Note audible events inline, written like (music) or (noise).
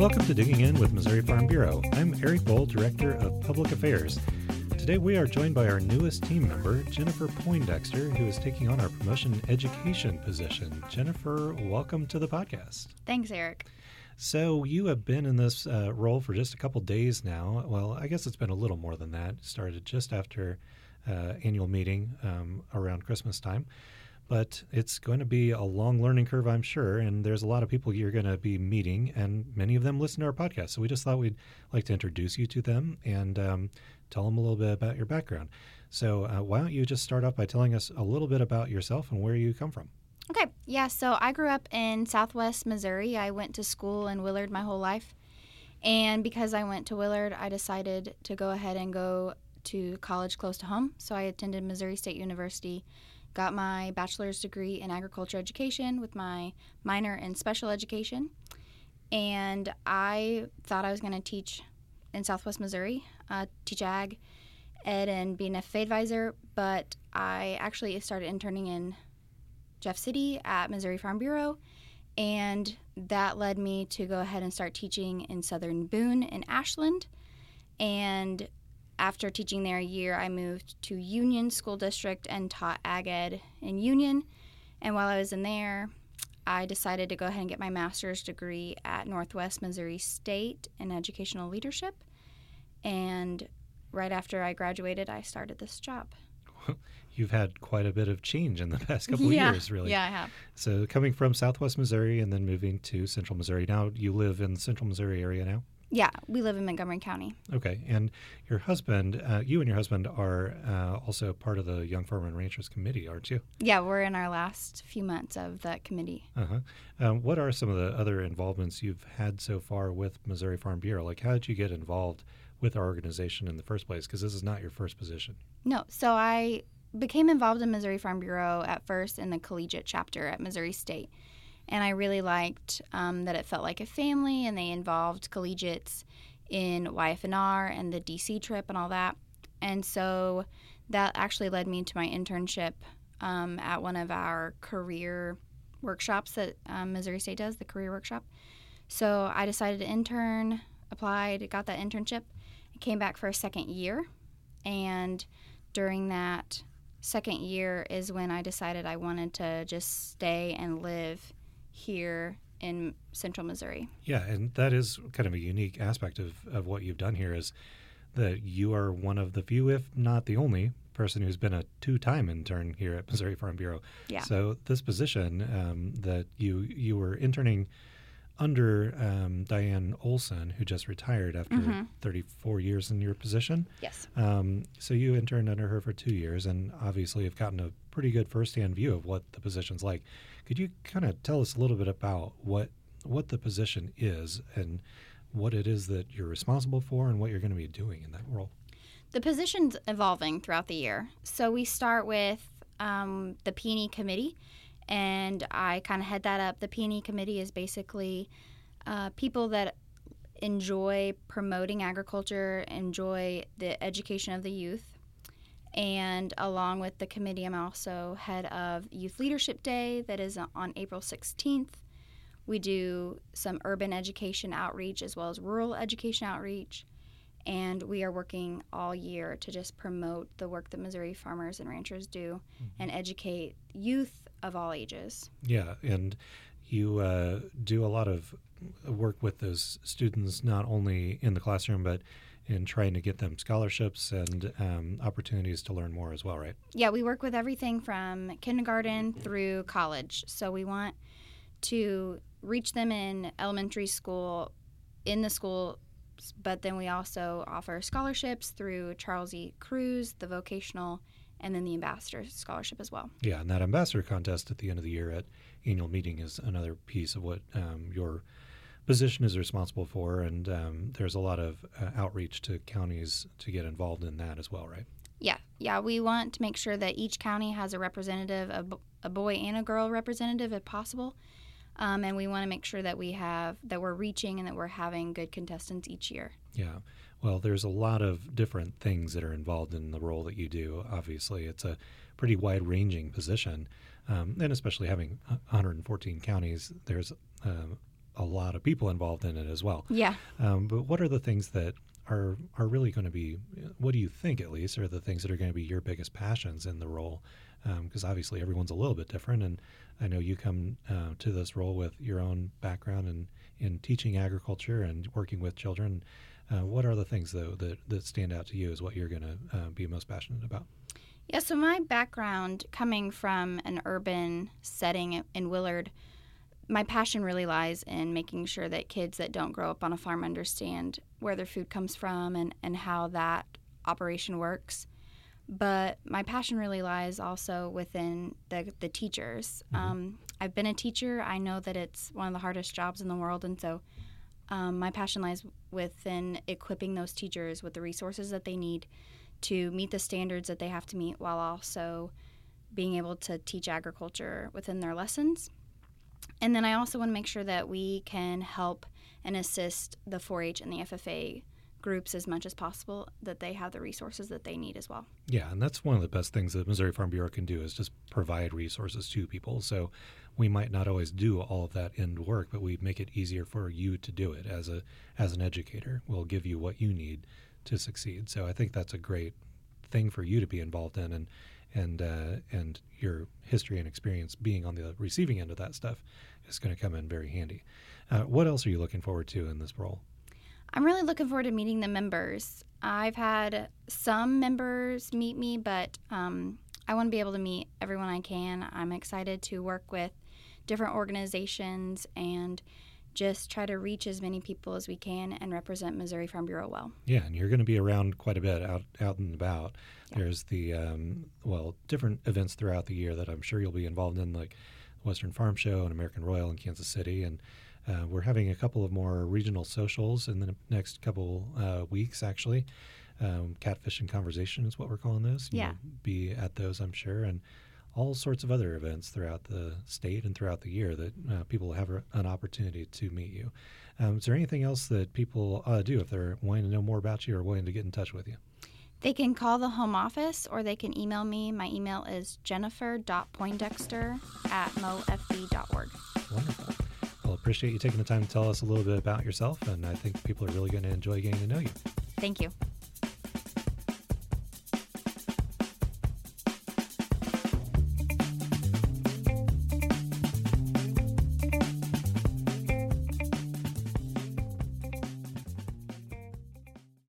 Welcome to Digging In with Missouri Farm Bureau. I'm Eric Bohl, Director of Public Affairs. Today we are joined by our newest team member, Jennifer Poindexter, who is taking on our promotion education position. Jennifer, welcome to the podcast. Thanks, Eric. So you have been in this uh, role for just a couple days now. Well, I guess it's been a little more than that. Started just after uh, annual meeting um, around Christmas time but it's going to be a long learning curve, I'm sure. And there's a lot of people you're going to be meeting, and many of them listen to our podcast. So we just thought we'd like to introduce you to them and um, tell them a little bit about your background. So uh, why don't you just start off by telling us a little bit about yourself and where you come from? Okay, yeah, so I grew up in southwest Missouri. I went to school in Willard my whole life. And because I went to Willard, I decided to go ahead and go to college close to home. So I attended Missouri State University got my bachelor's degree in agriculture education with my minor in special education. And I thought I was going to teach in Southwest Missouri, uh, teach ag, ed, and be an FFA advisor. But I actually started interning in Jeff City at Missouri Farm Bureau. And that led me to go ahead and start teaching in Southern Boone and Ashland. And after teaching there a year, I moved to Union School District and taught ag ed in Union. And while I was in there, I decided to go ahead and get my master's degree at Northwest Missouri State in educational leadership. And right after I graduated, I started this job. You've had quite a bit of change in the (laughs) past couple (laughs) yeah. of years, really. Yeah, I have. So, coming from Southwest Missouri and then moving to Central Missouri. Now, you live in the Central Missouri area now? Yeah, we live in Montgomery County. Okay, and your husband, uh, you and your husband are uh, also part of the Young Farmer and Ranchers Committee, aren't you? Yeah, we're in our last few months of that committee. Uh-huh. Um, what are some of the other involvements you've had so far with Missouri Farm Bureau? Like, how did you get involved with our organization in the first place? Because this is not your first position. No, so I became involved in Missouri Farm Bureau at first in the collegiate chapter at Missouri State and I really liked um, that it felt like a family, and they involved collegiates in YF&R and the DC trip and all that. And so that actually led me to my internship um, at one of our career workshops that um, Missouri State does, the career workshop. So I decided to intern, applied, got that internship, came back for a second year, and during that second year is when I decided I wanted to just stay and live here in central Missouri. Yeah, and that is kind of a unique aspect of, of what you've done here is that you are one of the few, if not the only, person who's been a two-time intern here at Missouri Farm Bureau. Yeah. So this position um, that you you were interning under um, Diane Olson, who just retired after mm-hmm. 34 years in your position. Yes. Um, so you interned under her for two years, and obviously have gotten a pretty good firsthand view of what the position's like. Could you kind of tell us a little bit about what what the position is and what it is that you're responsible for and what you're going to be doing in that role? The position's evolving throughout the year. So we start with um, the P&E Committee, and I kind of head that up. The P&E Committee is basically uh, people that enjoy promoting agriculture, enjoy the education of the youth, and along with the committee, I'm also head of Youth Leadership Day that is on April 16th. We do some urban education outreach as well as rural education outreach. And we are working all year to just promote the work that Missouri farmers and ranchers do mm-hmm. and educate youth of all ages. Yeah, and you uh, do a lot of work with those students, not only in the classroom, but in trying to get them scholarships and um, opportunities to learn more as well, right? Yeah, we work with everything from kindergarten through college. So we want to reach them in elementary school, in the school, but then we also offer scholarships through Charles E. Kruse, the vocational, and then the ambassador scholarship as well. Yeah, and that ambassador contest at the end of the year at annual meeting is another piece of what um, your position is responsible for, and um, there's a lot of uh, outreach to counties to get involved in that as well, right? Yeah, yeah. We want to make sure that each county has a representative, a, a boy and a girl representative, if possible, um, and we want to make sure that we have that we're reaching and that we're having good contestants each year. Yeah. Well, there's a lot of different things that are involved in the role that you do. Obviously, it's a pretty wide-ranging position, um, and especially having 114 counties, there's uh, a lot of people involved in it as well. Yeah. Um, but what are the things that are are really going to be? What do you think, at least, are the things that are going to be your biggest passions in the role? Because um, obviously everyone's a little bit different, and I know you come uh, to this role with your own background in in teaching agriculture and working with children. Uh, what are the things though that, that stand out to you as what you're going to uh, be most passionate about? Yeah, so my background coming from an urban setting in Willard, my passion really lies in making sure that kids that don't grow up on a farm understand where their food comes from and, and how that operation works. But my passion really lies also within the, the teachers. Mm-hmm. Um, I've been a teacher. I know that it's one of the hardest jobs in the world. And so um, my passion lies within equipping those teachers with the resources that they need to meet the standards that they have to meet while also being able to teach agriculture within their lessons. And then I also want to make sure that we can help and assist the 4 H and the FFA groups as much as possible that they have the resources that they need as well. Yeah, and that's one of the best things that Missouri Farm Bureau can do is just provide resources to people. So we might not always do all of that end work, but we make it easier for you to do it as a as an educator. We'll give you what you need to succeed. So I think that's a great thing for you to be involved in, and and uh, and your history and experience being on the receiving end of that stuff is going to come in very handy. Uh, what else are you looking forward to in this role? I'm really looking forward to meeting the members. I've had some members meet me, but um, I want to be able to meet everyone I can. I'm excited to work with different organizations and just try to reach as many people as we can and represent Missouri Farm Bureau well. Yeah, and you're going to be around quite a bit out out and about. Yeah. There's the um, well different events throughout the year that I'm sure you'll be involved in, like Western Farm Show and American Royal in Kansas City, and uh, we're having a couple of more regional socials in the next couple uh, weeks, actually. Um, Catfish and Conversation is what we're calling those. Yeah. You'll be at those, I'm sure, and all sorts of other events throughout the state and throughout the year that uh, people will have an opportunity to meet you. Um, is there anything else that people uh, do if they're wanting to know more about you or wanting to get in touch with you? They can call the home office or they can email me. My email is jennifer.poindexter at mofb.org. Wonderful. Appreciate you taking the time to tell us a little bit about yourself, and I think people are really going to enjoy getting to know you. Thank you.